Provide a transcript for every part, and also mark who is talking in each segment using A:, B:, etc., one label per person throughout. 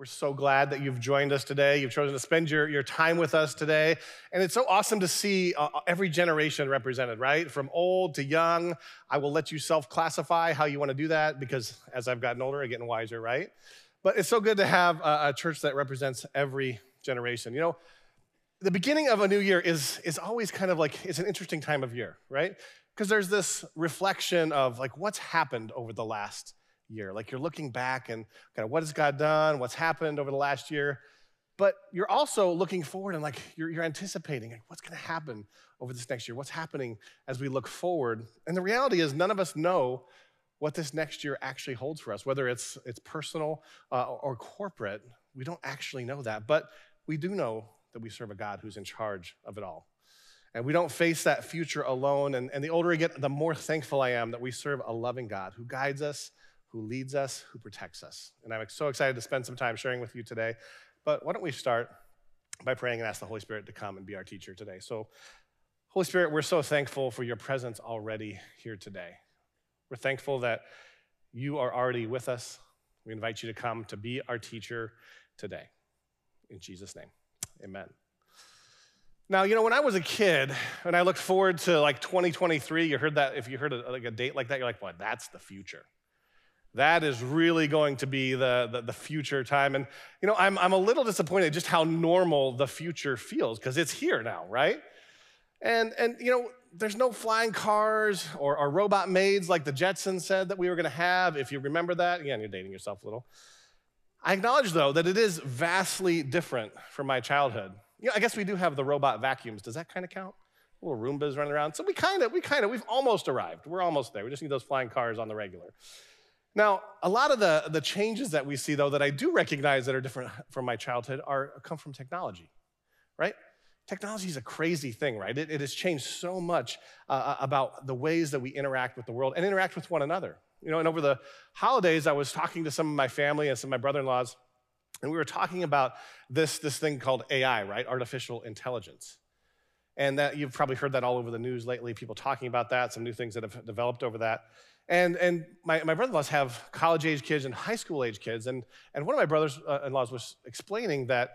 A: We're so glad that you've joined us today. You've chosen to spend your, your time with us today. And it's so awesome to see uh, every generation represented, right? From old to young. I will let you self classify how you want to do that because as I've gotten older, I'm getting wiser, right? But it's so good to have a, a church that represents every generation. You know, the beginning of a new year is, is always kind of like, it's an interesting time of year, right? Because there's this reflection of like what's happened over the last year. Like you're looking back and kind of what has God done, what's happened over the last year. But you're also looking forward and like you're, you're anticipating like, what's going to happen over this next year, what's happening as we look forward. And the reality is, none of us know what this next year actually holds for us, whether it's, it's personal uh, or corporate. We don't actually know that. But we do know that we serve a God who's in charge of it all. And we don't face that future alone. And, and the older I get, the more thankful I am that we serve a loving God who guides us who leads us, who protects us. And I'm so excited to spend some time sharing with you today. But why don't we start by praying and ask the Holy Spirit to come and be our teacher today? So, Holy Spirit, we're so thankful for your presence already here today. We're thankful that you are already with us. We invite you to come to be our teacher today. In Jesus' name, amen. Now, you know, when I was a kid and I looked forward to like 2023, you heard that, if you heard a, like a date like that, you're like, well, that's the future. That is really going to be the, the, the, future time. And, you know, I'm, I'm a little disappointed just how normal the future feels because it's here now, right? And, and, you know, there's no flying cars or, or robot maids like the Jetsons said that we were going to have. If you remember that, again, you're dating yourself a little. I acknowledge, though, that it is vastly different from my childhood. You know, I guess we do have the robot vacuums. Does that kind of count? Little Roombas running around. So we kind of, we kind of, we've almost arrived. We're almost there. We just need those flying cars on the regular. Now, a lot of the, the changes that we see, though, that I do recognize that are different from my childhood are come from technology, right? Technology is a crazy thing, right? It, it has changed so much uh, uh, about the ways that we interact with the world and interact with one another. You know, and over the holidays, I was talking to some of my family and some of my brother-in-laws, and we were talking about this, this thing called AI, right? Artificial intelligence. And that you've probably heard that all over the news lately, people talking about that, some new things that have developed over that. And, and my, my brother-in-laws have college-age kids and high school-age kids. And, and one of my brothers-in-laws was explaining that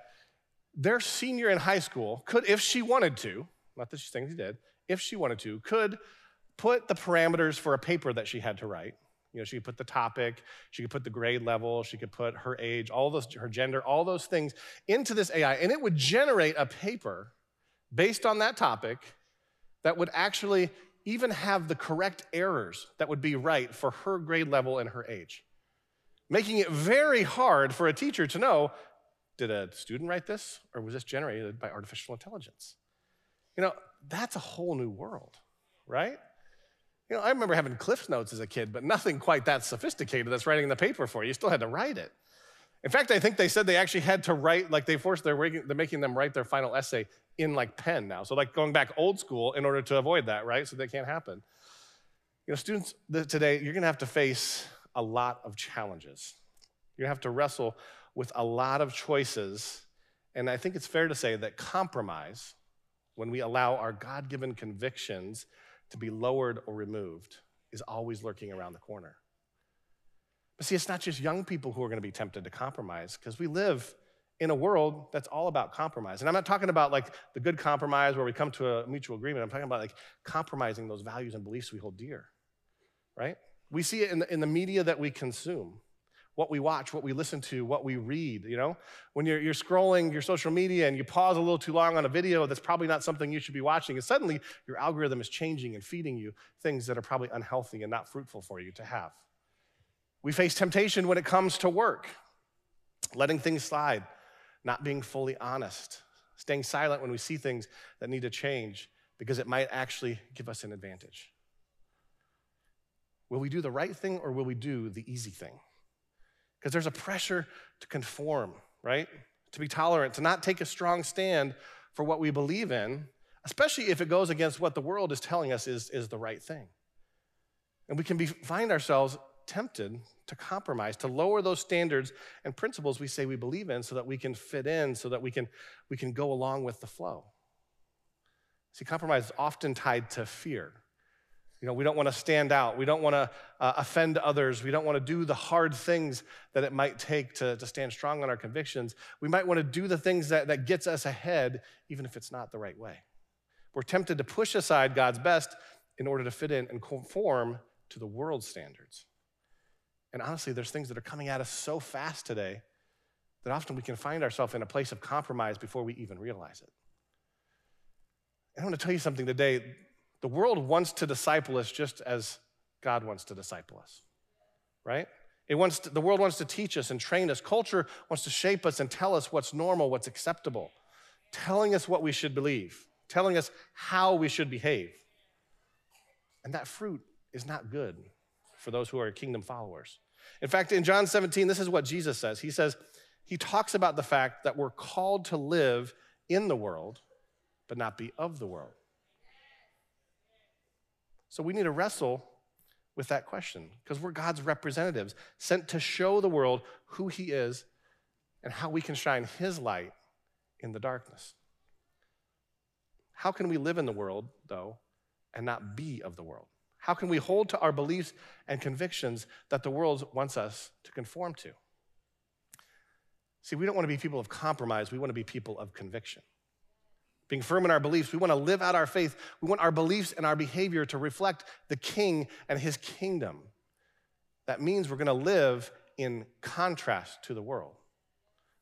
A: their senior in high school could, if she wanted to, not that she's saying she did, if she wanted to, could put the parameters for a paper that she had to write. You know, she could put the topic, she could put the grade level, she could put her age, all those, her gender, all those things into this AI, and it would generate a paper based on that topic that would actually even have the correct errors that would be right for her grade level and her age, making it very hard for a teacher to know did a student write this or was this generated by artificial intelligence? You know, that's a whole new world, right? You know, I remember having Cliff Notes as a kid, but nothing quite that sophisticated that's writing the paper for you. You still had to write it. In fact, I think they said they actually had to write, like they forced, they're, they're making them write their final essay in like pen now. So like going back old school in order to avoid that, right? So that can't happen. You know, students today, you're gonna have to face a lot of challenges. You're gonna have to wrestle with a lot of choices. And I think it's fair to say that compromise, when we allow our God given convictions to be lowered or removed, is always lurking around the corner. But see, it's not just young people who are to be tempted to compromise because we live in a world that's all about compromise. And I'm not talking about like the good compromise where we come to a mutual agreement. I'm talking about like compromising those values and beliefs we hold dear, right? We see it in the, in the media that we consume, what we watch, what we listen to, what we read, you know? When you're, you're scrolling your social media and you pause a little too long on a video that's probably not something you should be watching, and suddenly your algorithm is changing and feeding you things that are probably unhealthy and not fruitful for you to have. We face temptation when it comes to work, letting things slide, not being fully honest, staying silent when we see things that need to change because it might actually give us an advantage. Will we do the right thing or will we do the easy thing? Because there's a pressure to conform, right? To be tolerant, to not take a strong stand for what we believe in, especially if it goes against what the world is telling us is, is the right thing. And we can be, find ourselves tempted to compromise, to lower those standards and principles we say we believe in so that we can fit in, so that we can, we can go along with the flow. See, compromise is often tied to fear. You know, we don't want to stand out. We don't want to uh, offend others. We don't want to do the hard things that it might take to, to stand strong on our convictions. We might want to do the things that, that gets us ahead, even if it's not the right way. We're tempted to push aside God's best in order to fit in and conform to the world's standards. And honestly, there's things that are coming at us so fast today that often we can find ourselves in a place of compromise before we even realize it. And I want to tell you something today. The world wants to disciple us just as God wants to disciple us, right? It wants to, the world wants to teach us and train us. Culture wants to shape us and tell us what's normal, what's acceptable, telling us what we should believe, telling us how we should behave. And that fruit is not good for those who are kingdom followers. In fact, in John 17, this is what Jesus says. He says, He talks about the fact that we're called to live in the world, but not be of the world. So we need to wrestle with that question because we're God's representatives sent to show the world who He is and how we can shine His light in the darkness. How can we live in the world, though, and not be of the world? How can we hold to our beliefs and convictions that the world wants us to conform to? See, we don't want to be people of compromise, we want to be people of conviction. Being firm in our beliefs, we want to live out our faith. We want our beliefs and our behavior to reflect the king and his kingdom. That means we're going to live in contrast to the world.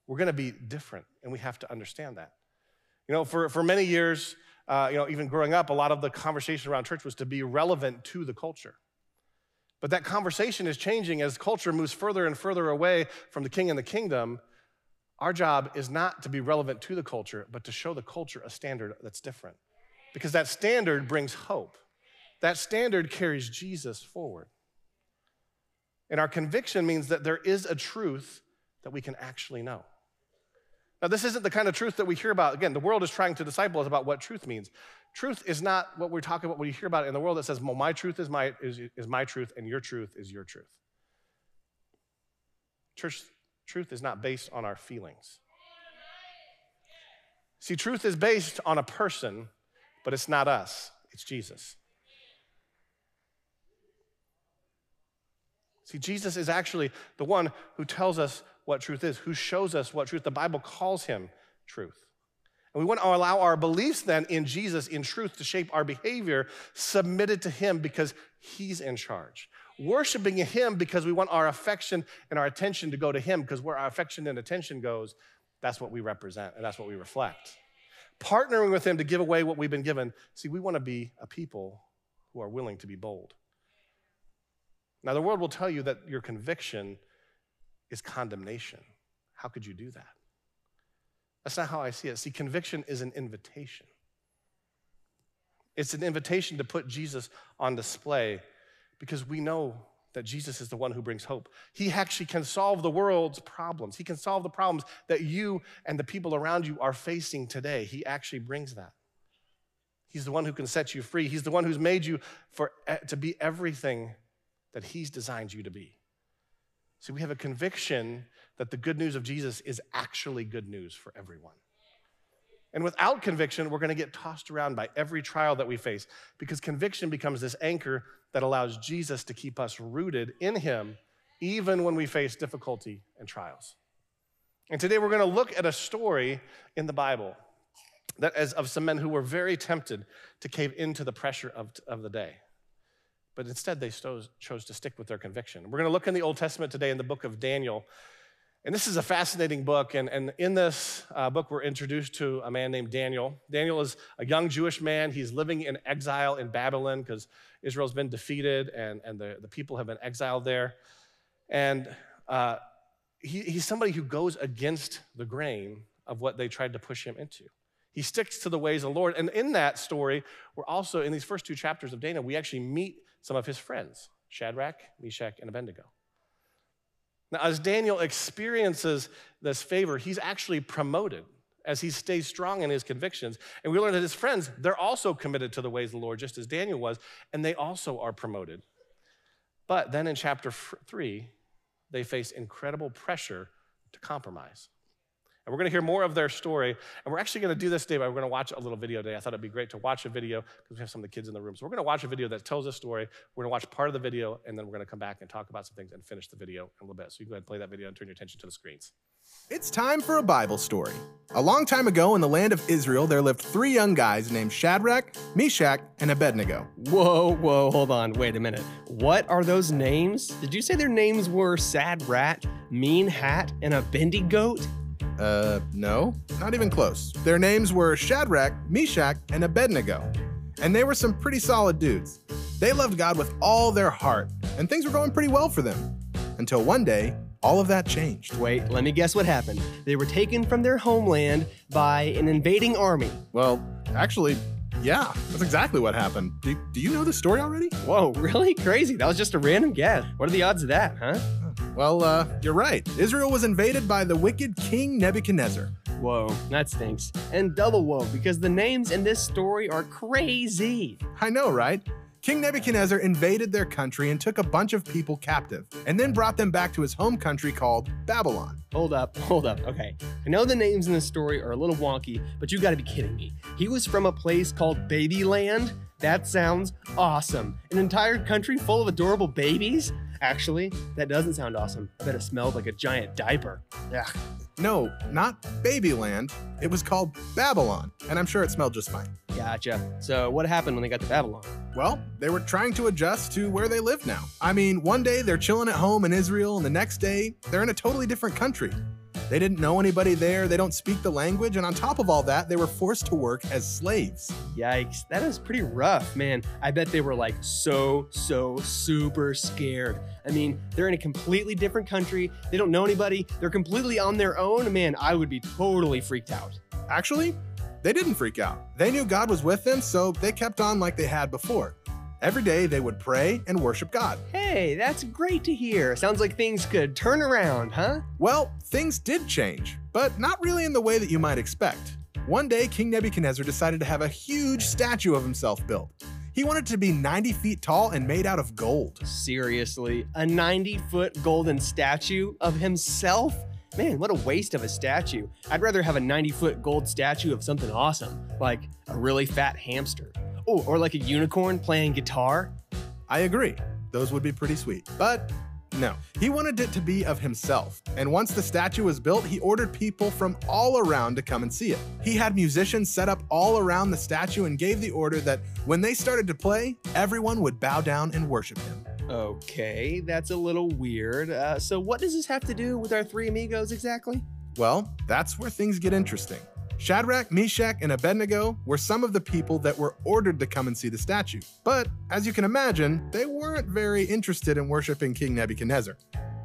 A: We're going to be different, and we have to understand that. You know, for, for many years, uh, you know, even growing up, a lot of the conversation around church was to be relevant to the culture. But that conversation is changing as culture moves further and further away from the king and the kingdom. Our job is not to be relevant to the culture, but to show the culture a standard that's different. Because that standard brings hope. That standard carries Jesus forward. And our conviction means that there is a truth that we can actually know. Now, this isn't the kind of truth that we hear about. Again, the world is trying to disciple us about what truth means. Truth is not what we're talking about when you hear about in the world that says, well, my truth is my, is, is my truth and your truth is your truth. Church, truth is not based on our feelings. See, truth is based on a person, but it's not us, it's Jesus. See, Jesus is actually the one who tells us what truth is, who shows us what truth. The Bible calls him truth. And we want to allow our beliefs then in Jesus, in truth, to shape our behavior, submitted to him because he's in charge. Worshiping him because we want our affection and our attention to go to him, because where our affection and attention goes, that's what we represent and that's what we reflect. Partnering with him to give away what we've been given. See, we want to be a people who are willing to be bold. Now, the world will tell you that your conviction is condemnation. How could you do that? That's not how I see it. See, conviction is an invitation. It's an invitation to put Jesus on display because we know that Jesus is the one who brings hope. He actually can solve the world's problems. He can solve the problems that you and the people around you are facing today. He actually brings that. He's the one who can set you free. He's the one who's made you for, eh, to be everything that He's designed you to be. See, we have a conviction that the good news of Jesus is actually good news for everyone. And without conviction, we're going to get tossed around by every trial that we face because conviction becomes this anchor that allows Jesus to keep us rooted in Him even when we face difficulty and trials. And today we're going to look at a story in the Bible that is of some men who were very tempted to cave into the pressure of, of the day. But instead, they chose, to stick with their conviction. We're going to look in the Old Testament today in the book of Daniel. And this is a fascinating book. And, and in this uh, book, we're introduced to a man named Daniel. Daniel is a young Jewish man. He's living in exile in Babylon because Israel's been defeated and, and the, the people have been exiled there. And uh, he, he's somebody who goes against the grain of what they tried to push him into. He sticks to the ways of the Lord. And in that story, we're also, in these first two chapters of Daniel, we actually meet some of his friends Shadrach, Meshach, and Abednego. Now, as Daniel experiences this favor, he's actually promoted as he stays strong in his convictions. And we learn that his friends, they're also committed to the ways of the Lord, just as Daniel was, and they also are promoted. But then in chapter three, they face incredible pressure to compromise. And we're going to hear more of their story. And we're actually going to do this today, but we're going to watch a little video today. I thought it'd be great to watch a video because we have some of the kids in the room. So we're going to watch a video that tells a story. We're going to watch part of the video, and then we're going to come back and talk about some things and finish the video in a little bit. So you go ahead and play that video and turn your attention to the screens.
B: It's time for a Bible story. A long time ago in the land of Israel, there lived three young guys named Shadrach, Meshach, and Abednego.
C: Whoa, whoa, hold on, wait a minute. What are those names? Did you say their names were Sad Rat, Mean Hat, and a Bendy Goat?
B: Uh, no, not even close. Their names were Shadrach, Meshach, and Abednego. And they were some pretty solid dudes. They loved God with all their heart, and things were going pretty well for them. Until one day, all of that changed.
C: Wait, let me guess what happened. They were taken from their homeland by an invading army.
B: Well, actually, yeah, that's exactly what happened. Do, do you know the story already?
C: Whoa, really? Crazy. That was just a random guess. What are the odds of that, huh?
B: Well, uh, you're right. Israel was invaded by the wicked King Nebuchadnezzar.
C: Whoa, that stinks. And double whoa, because the names in this story are crazy.
B: I know, right? King Nebuchadnezzar invaded their country and took a bunch of people captive, and then brought them back to his home country called Babylon.
C: Hold up, hold up. Okay. I know the names in this story are a little wonky, but you gotta be kidding me. He was from a place called Babyland? That sounds awesome. An entire country full of adorable babies? Actually, that doesn't sound awesome. I bet it smelled like a giant diaper. Yeah.
B: No, not Babyland. It was called Babylon, and I'm sure it smelled just fine.
C: Gotcha. So, what happened when they got to Babylon?
B: Well, they were trying to adjust to where they live now. I mean, one day they're chilling at home in Israel, and the next day they're in a totally different country. They didn't know anybody there, they don't speak the language, and on top of all that, they were forced to work as slaves.
C: Yikes, that is pretty rough, man. I bet they were like so, so super scared. I mean, they're in a completely different country, they don't know anybody, they're completely on their own. Man, I would be totally freaked out.
B: Actually, they didn't freak out. They knew God was with them, so they kept on like they had before. Every day they would pray and worship God.
C: Hey, that's great to hear. Sounds like things could turn around, huh?
B: Well, things did change, but not really in the way that you might expect. One day, King Nebuchadnezzar decided to have a huge statue of himself built. He wanted to be 90 feet tall and made out of gold.
C: Seriously, a 90 foot golden statue of himself? Man, what a waste of a statue. I'd rather have a 90 foot gold statue of something awesome, like a really fat hamster. Oh, or like a unicorn playing guitar.
B: I agree. Those would be pretty sweet. But no, he wanted it to be of himself. And once the statue was built, he ordered people from all around to come and see it. He had musicians set up all around the statue and gave the order that when they started to play, everyone would bow down and worship him.
C: Okay, that's a little weird. Uh, so, what does this have to do with our three amigos exactly?
B: Well, that's where things get interesting. Shadrach, Meshach, and Abednego were some of the people that were ordered to come and see the statue. But, as you can imagine, they weren't very interested in worshiping King Nebuchadnezzar.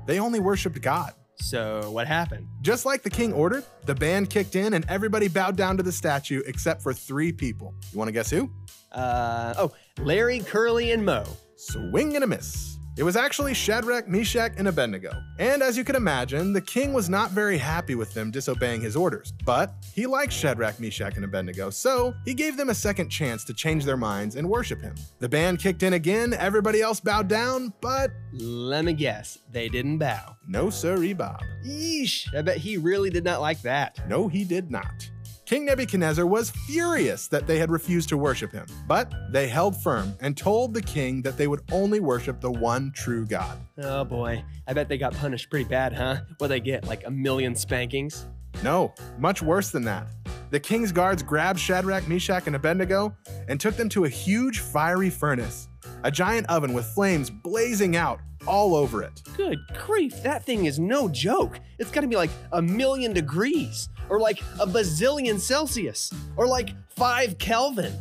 B: They only worshiped God.
C: So, what happened?
B: Just like the king ordered, the band kicked in and everybody bowed down to the statue except for three people. You want to guess who?
C: Uh, oh, Larry, Curly, and Moe.
B: Swing and a miss. It was actually Shadrach, Meshach, and Abednego. And as you can imagine, the king was not very happy with them disobeying his orders. But he liked Shadrach, Meshach, and Abednego, so he gave them a second chance to change their minds and worship him. The band kicked in again, everybody else bowed down, but.
C: Let me guess, they didn't bow.
B: No, sirree, Bob.
C: Yeesh, I bet he really did not like that.
B: No, he did not. King Nebuchadnezzar was furious that they had refused to worship him, but they held firm and told the king that they would only worship the one true God.
C: Oh boy, I bet they got punished pretty bad, huh? What they get, like a million spankings?
B: No, much worse than that. The king's guards grabbed Shadrach, Meshach, and Abednego and took them to a huge fiery furnace, a giant oven with flames blazing out all over it.
C: Good grief, that thing is no joke. It's gotta be like a million degrees, or like a bazillion Celsius, or like five Kelvin.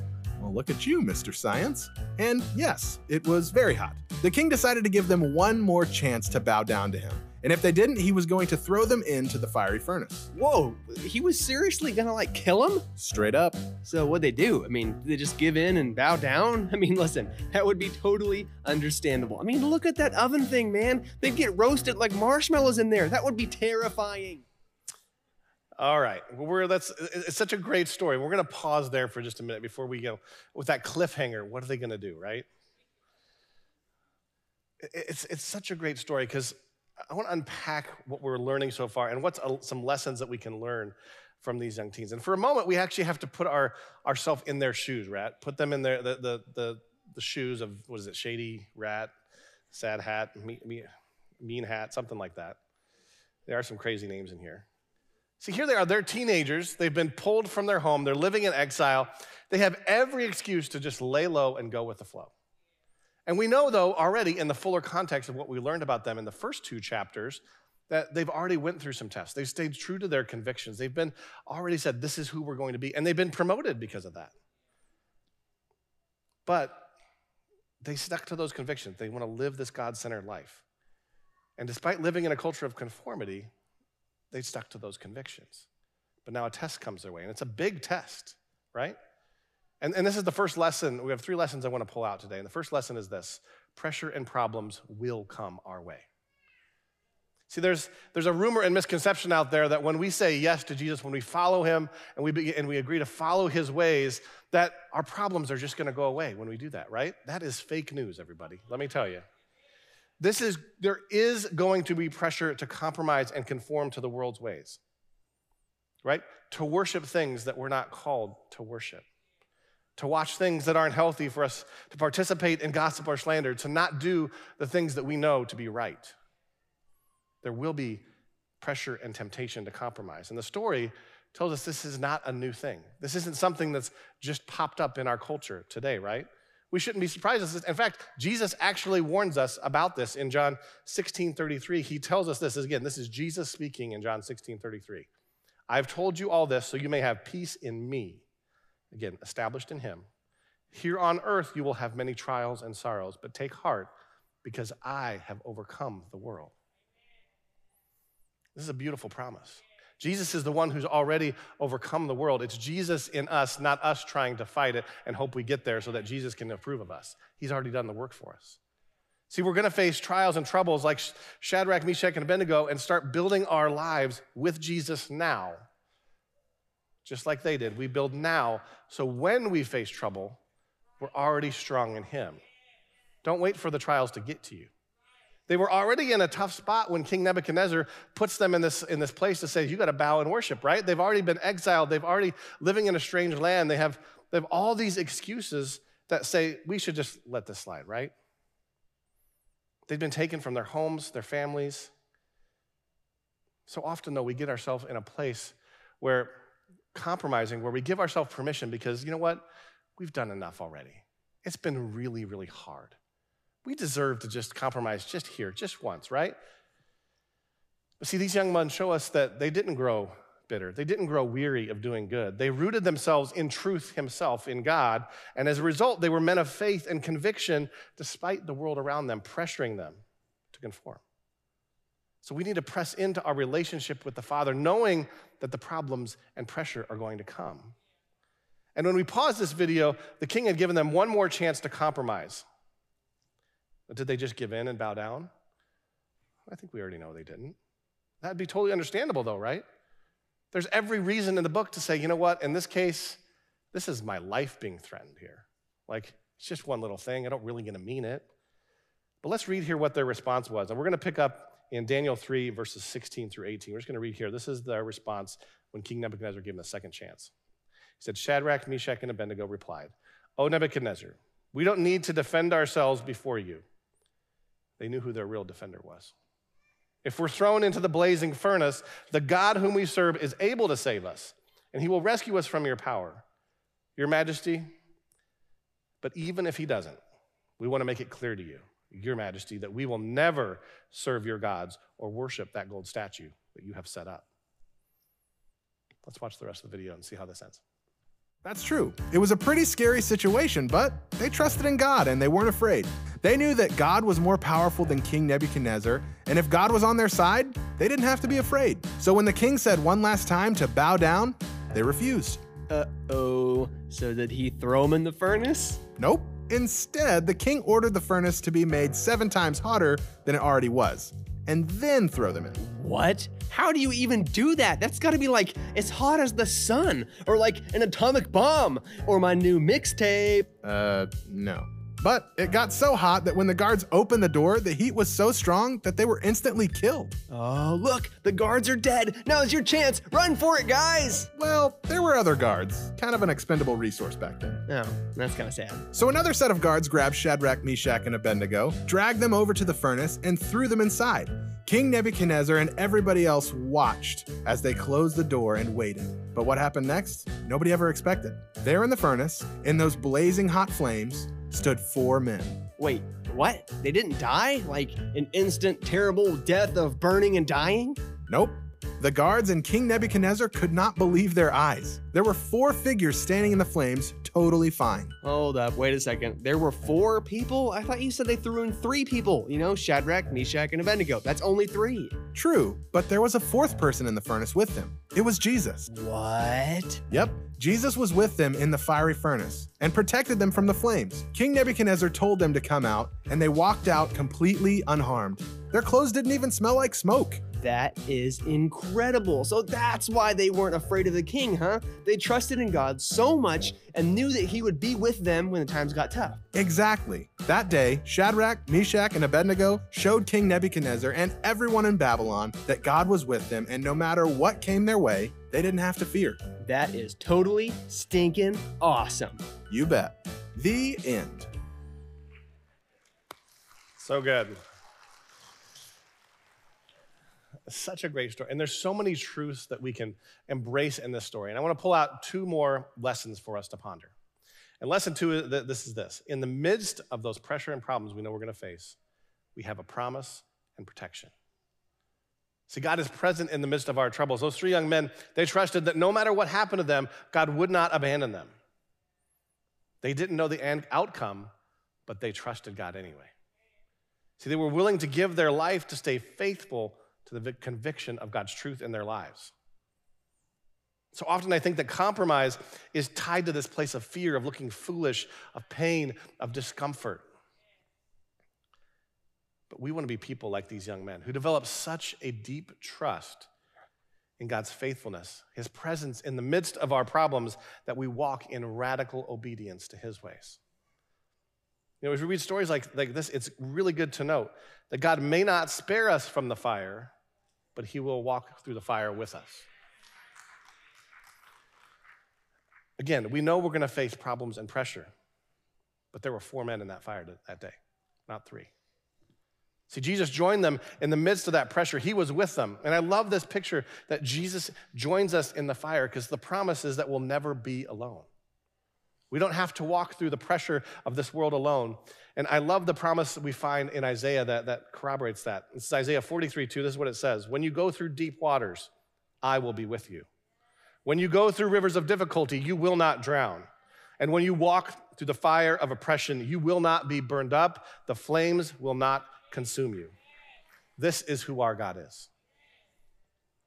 B: Well, look at you, Mr. Science. And yes, it was very hot. The king decided to give them one more chance to bow down to him. And if they didn't, he was going to throw them into the fiery furnace.
C: Whoa, he was seriously gonna like kill them?
B: Straight up.
C: So what'd they do? I mean, did they just give in and bow down? I mean, listen, that would be totally understandable. I mean, look at that oven thing, man. They'd get roasted like marshmallows in there. That would be terrifying.
A: All right, well, we're that's it's such a great story. We're going to pause there for just a minute before we go with that cliffhanger. What are they going to do, right? It's it's such a great story because I want to unpack what we're learning so far and what's a, some lessons that we can learn from these young teens. And for a moment, we actually have to put our ourselves in their shoes, rat. Put them in their the the the, the shoes of what is it, shady rat, sad hat, me, me, mean hat, something like that. There are some crazy names in here. See, here they are. They're teenagers. They've been pulled from their home. They're living in exile. They have every excuse to just lay low and go with the flow. And we know, though, already in the fuller context of what we learned about them in the first two chapters, that they've already went through some tests. They've stayed true to their convictions. They've been already said, this is who we're going to be. And they've been promoted because of that. But they stuck to those convictions. They want to live this God centered life. And despite living in a culture of conformity, they stuck to those convictions. But now a test comes their way, and it's a big test, right? And, and this is the first lesson. We have three lessons I want to pull out today. And the first lesson is this pressure and problems will come our way. See, there's, there's a rumor and misconception out there that when we say yes to Jesus, when we follow him and we, and we agree to follow his ways, that our problems are just going to go away when we do that, right? That is fake news, everybody. Let me tell you. This is, there is going to be pressure to compromise and conform to the world's ways, right? To worship things that we're not called to worship, to watch things that aren't healthy for us, to participate in gossip or slander, to not do the things that we know to be right. There will be pressure and temptation to compromise. And the story tells us this is not a new thing. This isn't something that's just popped up in our culture today, right? We shouldn't be surprised. In fact, Jesus actually warns us about this in John 16 33. He tells us this again, this is Jesus speaking in John 16 33. I've told you all this so you may have peace in me. Again, established in him. Here on earth you will have many trials and sorrows, but take heart because I have overcome the world. This is a beautiful promise. Jesus is the one who's already overcome the world. It's Jesus in us, not us trying to fight it and hope we get there so that Jesus can approve of us. He's already done the work for us. See, we're going to face trials and troubles like Shadrach, Meshach, and Abednego and start building our lives with Jesus now. Just like they did. We build now. So when we face trouble, we're already strong in Him. Don't wait for the trials to get to you. They were already in a tough spot when King Nebuchadnezzar puts them in this, in this place to say, you got to bow and worship, right? They've already been exiled. They've already living in a strange land. They have, they have all these excuses that say, we should just let this slide, right? They've been taken from their homes, their families. So often, though, we get ourselves in a place where compromising, where we give ourselves permission because, you know what? We've done enough already. It's been really, really hard. We deserve to just compromise just here, just once, right? But see, these young men show us that they didn't grow bitter. They didn't grow weary of doing good. They rooted themselves in truth Himself, in God. And as a result, they were men of faith and conviction despite the world around them pressuring them to conform. So we need to press into our relationship with the Father, knowing that the problems and pressure are going to come. And when we pause this video, the king had given them one more chance to compromise. Did they just give in and bow down? I think we already know they didn't. That'd be totally understandable, though, right? There's every reason in the book to say, you know what, in this case, this is my life being threatened here. Like, it's just one little thing. I don't really gonna mean it. But let's read here what their response was. And we're gonna pick up in Daniel 3, verses 16 through 18. We're just gonna read here. This is their response when King Nebuchadnezzar gave them a second chance. He said, Shadrach, Meshach, and Abednego replied, O Nebuchadnezzar, we don't need to defend ourselves before you. They knew who their real defender was. If we're thrown into the blazing furnace, the God whom we serve is able to save us, and he will rescue us from your power. Your majesty, but even if he doesn't, we want to make it clear to you, your majesty, that we will never serve your gods or worship that gold statue that you have set up. Let's watch the rest of the video and see how this ends.
B: That's true. It was a pretty scary situation, but they trusted in God and they weren't afraid. They knew that God was more powerful than King Nebuchadnezzar, and if God was on their side, they didn't have to be afraid. So when the king said one last time to bow down, they refused.
C: Uh oh. So did he throw them in the furnace?
B: Nope. Instead, the king ordered the furnace to be made seven times hotter than it already was, and then throw them in.
C: What? How do you even do that? That's gotta be like as hot as the sun, or like an atomic bomb, or my new mixtape.
B: Uh, no. But it got so hot that when the guards opened the door, the heat was so strong that they were instantly killed.
C: Oh, look, the guards are dead. Now's your chance. Run for it, guys.
B: Well, there were other guards, kind of an expendable resource back then.
C: Oh, that's kind of sad.
B: So another set of guards grabbed Shadrach, Meshach, and Abednego, dragged them over to the furnace, and threw them inside. King Nebuchadnezzar and everybody else watched as they closed the door and waited. But what happened next? Nobody ever expected. There in the furnace, in those blazing hot flames, stood four men.
C: Wait, what? They didn't die? Like an instant, terrible death of burning and dying?
B: Nope. The guards and King Nebuchadnezzar could not believe their eyes. There were four figures standing in the flames, totally fine.
C: Hold up, wait a second. There were four people? I thought you said they threw in three people. You know, Shadrach, Meshach, and Abednego. That's only three.
B: True, but there was a fourth person in the furnace with them. It was Jesus.
C: What?
B: Yep, Jesus was with them in the fiery furnace and protected them from the flames. King Nebuchadnezzar told them to come out, and they walked out completely unharmed. Their clothes didn't even smell like smoke.
C: That is incredible. So that's why they weren't afraid of the king, huh? They trusted in God so much and knew that he would be with them when the times got tough.
B: Exactly. That day, Shadrach, Meshach, and Abednego showed King Nebuchadnezzar and everyone in Babylon that God was with them, and no matter what came their way, they didn't have to fear.
C: That is totally stinking awesome.
B: You bet. The end.
A: So good. Such a great story. And there's so many truths that we can embrace in this story. And I want to pull out two more lessons for us to ponder. And lesson two, this is this In the midst of those pressure and problems we know we're going to face, we have a promise and protection. See, God is present in the midst of our troubles. Those three young men, they trusted that no matter what happened to them, God would not abandon them. They didn't know the outcome, but they trusted God anyway. See, they were willing to give their life to stay faithful to the conviction of God's truth in their lives. So often I think that compromise is tied to this place of fear, of looking foolish, of pain, of discomfort. But we want to be people like these young men who develop such a deep trust in God's faithfulness, His presence in the midst of our problems, that we walk in radical obedience to His ways. You know, if we read stories like, like this, it's really good to note that God may not spare us from the fire, but he will walk through the fire with us. Again, we know we're going to face problems and pressure, but there were four men in that fire that day, not three. See, Jesus joined them in the midst of that pressure. He was with them. And I love this picture that Jesus joins us in the fire because the promise is that we'll never be alone. We don't have to walk through the pressure of this world alone. And I love the promise that we find in Isaiah that, that corroborates that. This is Isaiah 43 2. This is what it says When you go through deep waters, I will be with you. When you go through rivers of difficulty, you will not drown. And when you walk through the fire of oppression, you will not be burned up. The flames will not consume you. This is who our God is.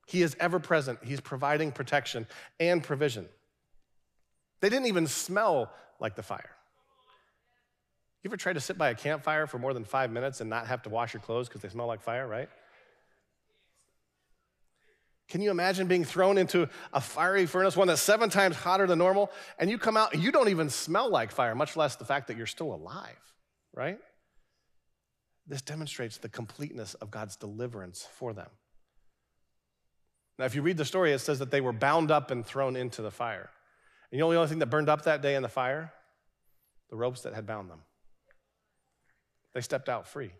A: He is ever present, He's providing protection and provision. They didn't even smell like the fire. You ever tried to sit by a campfire for more than five minutes and not have to wash your clothes because they smell like fire, right? Can you imagine being thrown into a fiery furnace, one that's seven times hotter than normal, and you come out and you don't even smell like fire, much less the fact that you're still alive, right? This demonstrates the completeness of God's deliverance for them. Now, if you read the story, it says that they were bound up and thrown into the fire. And you know the only thing that burned up that day in the fire? The ropes that had bound them. They stepped out free.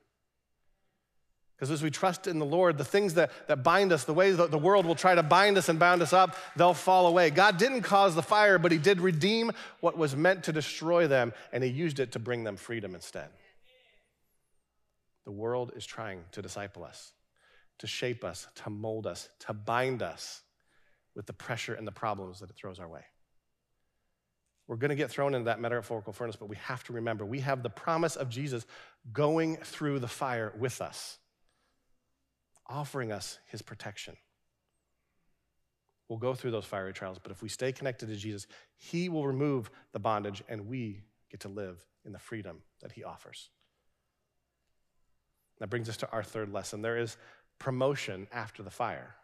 A: Because as we trust in the Lord, the things that, that bind us, the ways that the world will try to bind us and bound us up, they'll fall away. God didn't cause the fire, but He did redeem what was meant to destroy them, and He used it to bring them freedom instead. The world is trying to disciple us, to shape us, to mold us, to bind us with the pressure and the problems that it throws our way. We're going to get thrown into that metaphorical furnace, but we have to remember we have the promise of Jesus going through the fire with us, offering us his protection. We'll go through those fiery trials, but if we stay connected to Jesus, he will remove the bondage and we get to live in the freedom that he offers. That brings us to our third lesson. There is promotion after the fire.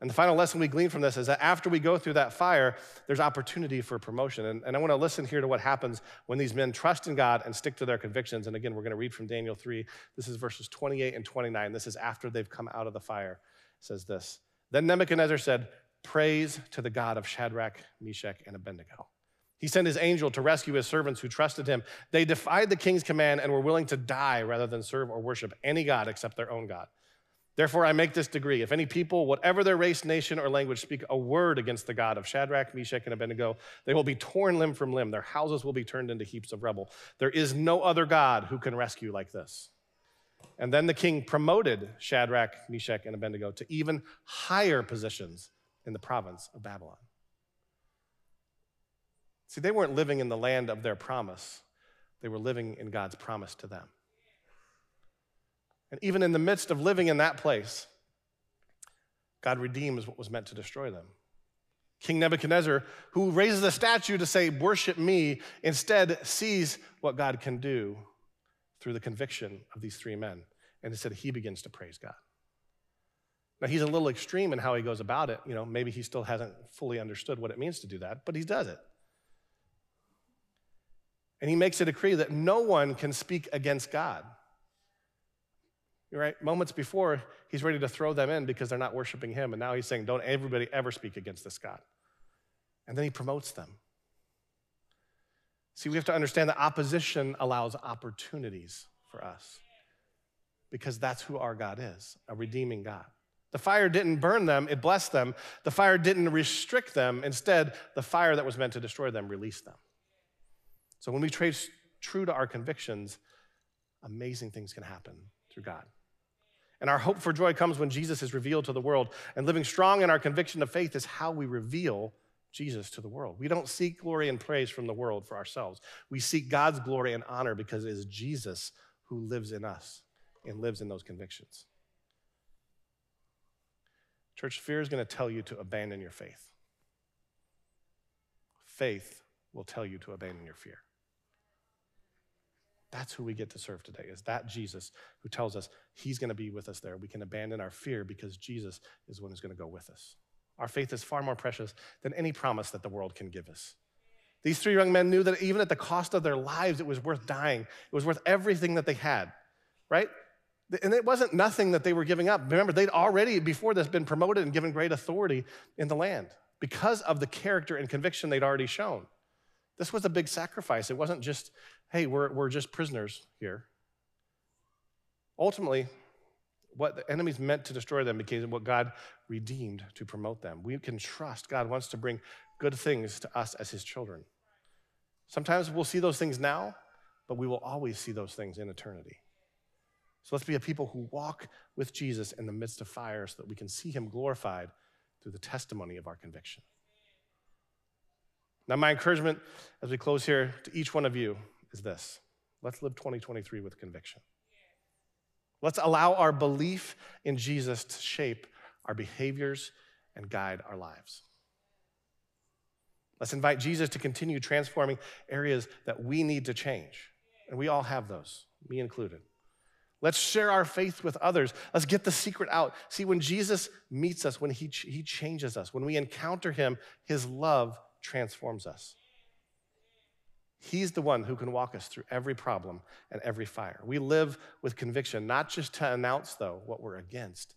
A: And the final lesson we glean from this is that after we go through that fire, there's opportunity for promotion. And, and I want to listen here to what happens when these men trust in God and stick to their convictions. And again, we're going to read from Daniel 3. This is verses 28 and 29. This is after they've come out of the fire. It says this Then Nebuchadnezzar said, Praise to the God of Shadrach, Meshach, and Abednego. He sent his angel to rescue his servants who trusted him. They defied the king's command and were willing to die rather than serve or worship any God except their own God. Therefore, I make this decree if any people, whatever their race, nation, or language, speak a word against the God of Shadrach, Meshach, and Abednego, they will be torn limb from limb. Their houses will be turned into heaps of rubble. There is no other God who can rescue like this. And then the king promoted Shadrach, Meshach, and Abednego to even higher positions in the province of Babylon. See, they weren't living in the land of their promise, they were living in God's promise to them. And even in the midst of living in that place, God redeems what was meant to destroy them. King Nebuchadnezzar, who raises a statue to say, Worship me, instead sees what God can do through the conviction of these three men. And instead, he begins to praise God. Now, he's a little extreme in how he goes about it. You know, maybe he still hasn't fully understood what it means to do that, but he does it. And he makes a decree that no one can speak against God. Right? Moments before, he's ready to throw them in because they're not worshiping him. And now he's saying, don't everybody ever speak against this God. And then he promotes them. See, we have to understand that opposition allows opportunities for us because that's who our God is a redeeming God. The fire didn't burn them, it blessed them. The fire didn't restrict them. Instead, the fire that was meant to destroy them released them. So when we trace true to our convictions, amazing things can happen through God. And our hope for joy comes when Jesus is revealed to the world. And living strong in our conviction of faith is how we reveal Jesus to the world. We don't seek glory and praise from the world for ourselves. We seek God's glory and honor because it is Jesus who lives in us and lives in those convictions. Church, fear is going to tell you to abandon your faith. Faith will tell you to abandon your fear. That's who we get to serve today, is that Jesus who tells us he's going to be with us there. We can abandon our fear because Jesus is one who's going to go with us. Our faith is far more precious than any promise that the world can give us. These three young men knew that even at the cost of their lives, it was worth dying. It was worth everything that they had, right? And it wasn't nothing that they were giving up. Remember, they'd already, before this, been promoted and given great authority in the land because of the character and conviction they'd already shown. This was a big sacrifice. It wasn't just, hey, we're, we're just prisoners here. Ultimately, what the enemies meant to destroy them became what God redeemed to promote them. We can trust God wants to bring good things to us as his children. Sometimes we'll see those things now, but we will always see those things in eternity. So let's be a people who walk with Jesus in the midst of fire so that we can see him glorified through the testimony of our conviction. Now, my encouragement as we close here to each one of you is this let's live 2023 with conviction. Let's allow our belief in Jesus to shape our behaviors and guide our lives. Let's invite Jesus to continue transforming areas that we need to change. And we all have those, me included. Let's share our faith with others. Let's get the secret out. See, when Jesus meets us, when he, he changes us, when we encounter him, his love transforms us. He's the one who can walk us through every problem and every fire. We live with conviction, not just to announce, though, what we're against,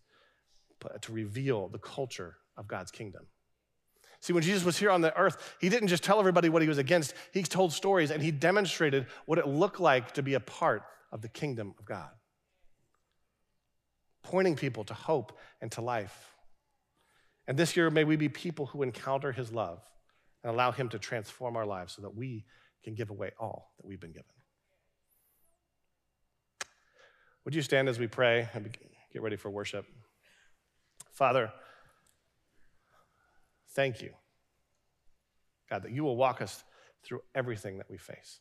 A: but to reveal the culture of God's kingdom. See, when Jesus was here on the earth, he didn't just tell everybody what he was against, he told stories and he demonstrated what it looked like to be a part of the kingdom of God, pointing people to hope and to life. And this year, may we be people who encounter his love and allow him to transform our lives so that we can give away all that we've been given. Would you stand as we pray and get ready for worship? Father, thank you, God, that you will walk us through everything that we face.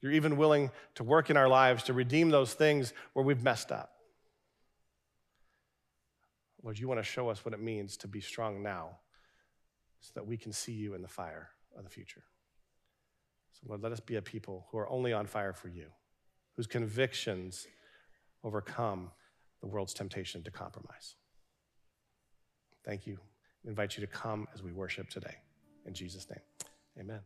A: You're even willing to work in our lives to redeem those things where we've messed up. Lord, you want to show us what it means to be strong now so that we can see you in the fire of the future. So, Lord, let us be a people who are only on fire for you, whose convictions overcome the world's temptation to compromise. Thank you. I invite you to come as we worship today. In Jesus' name, amen.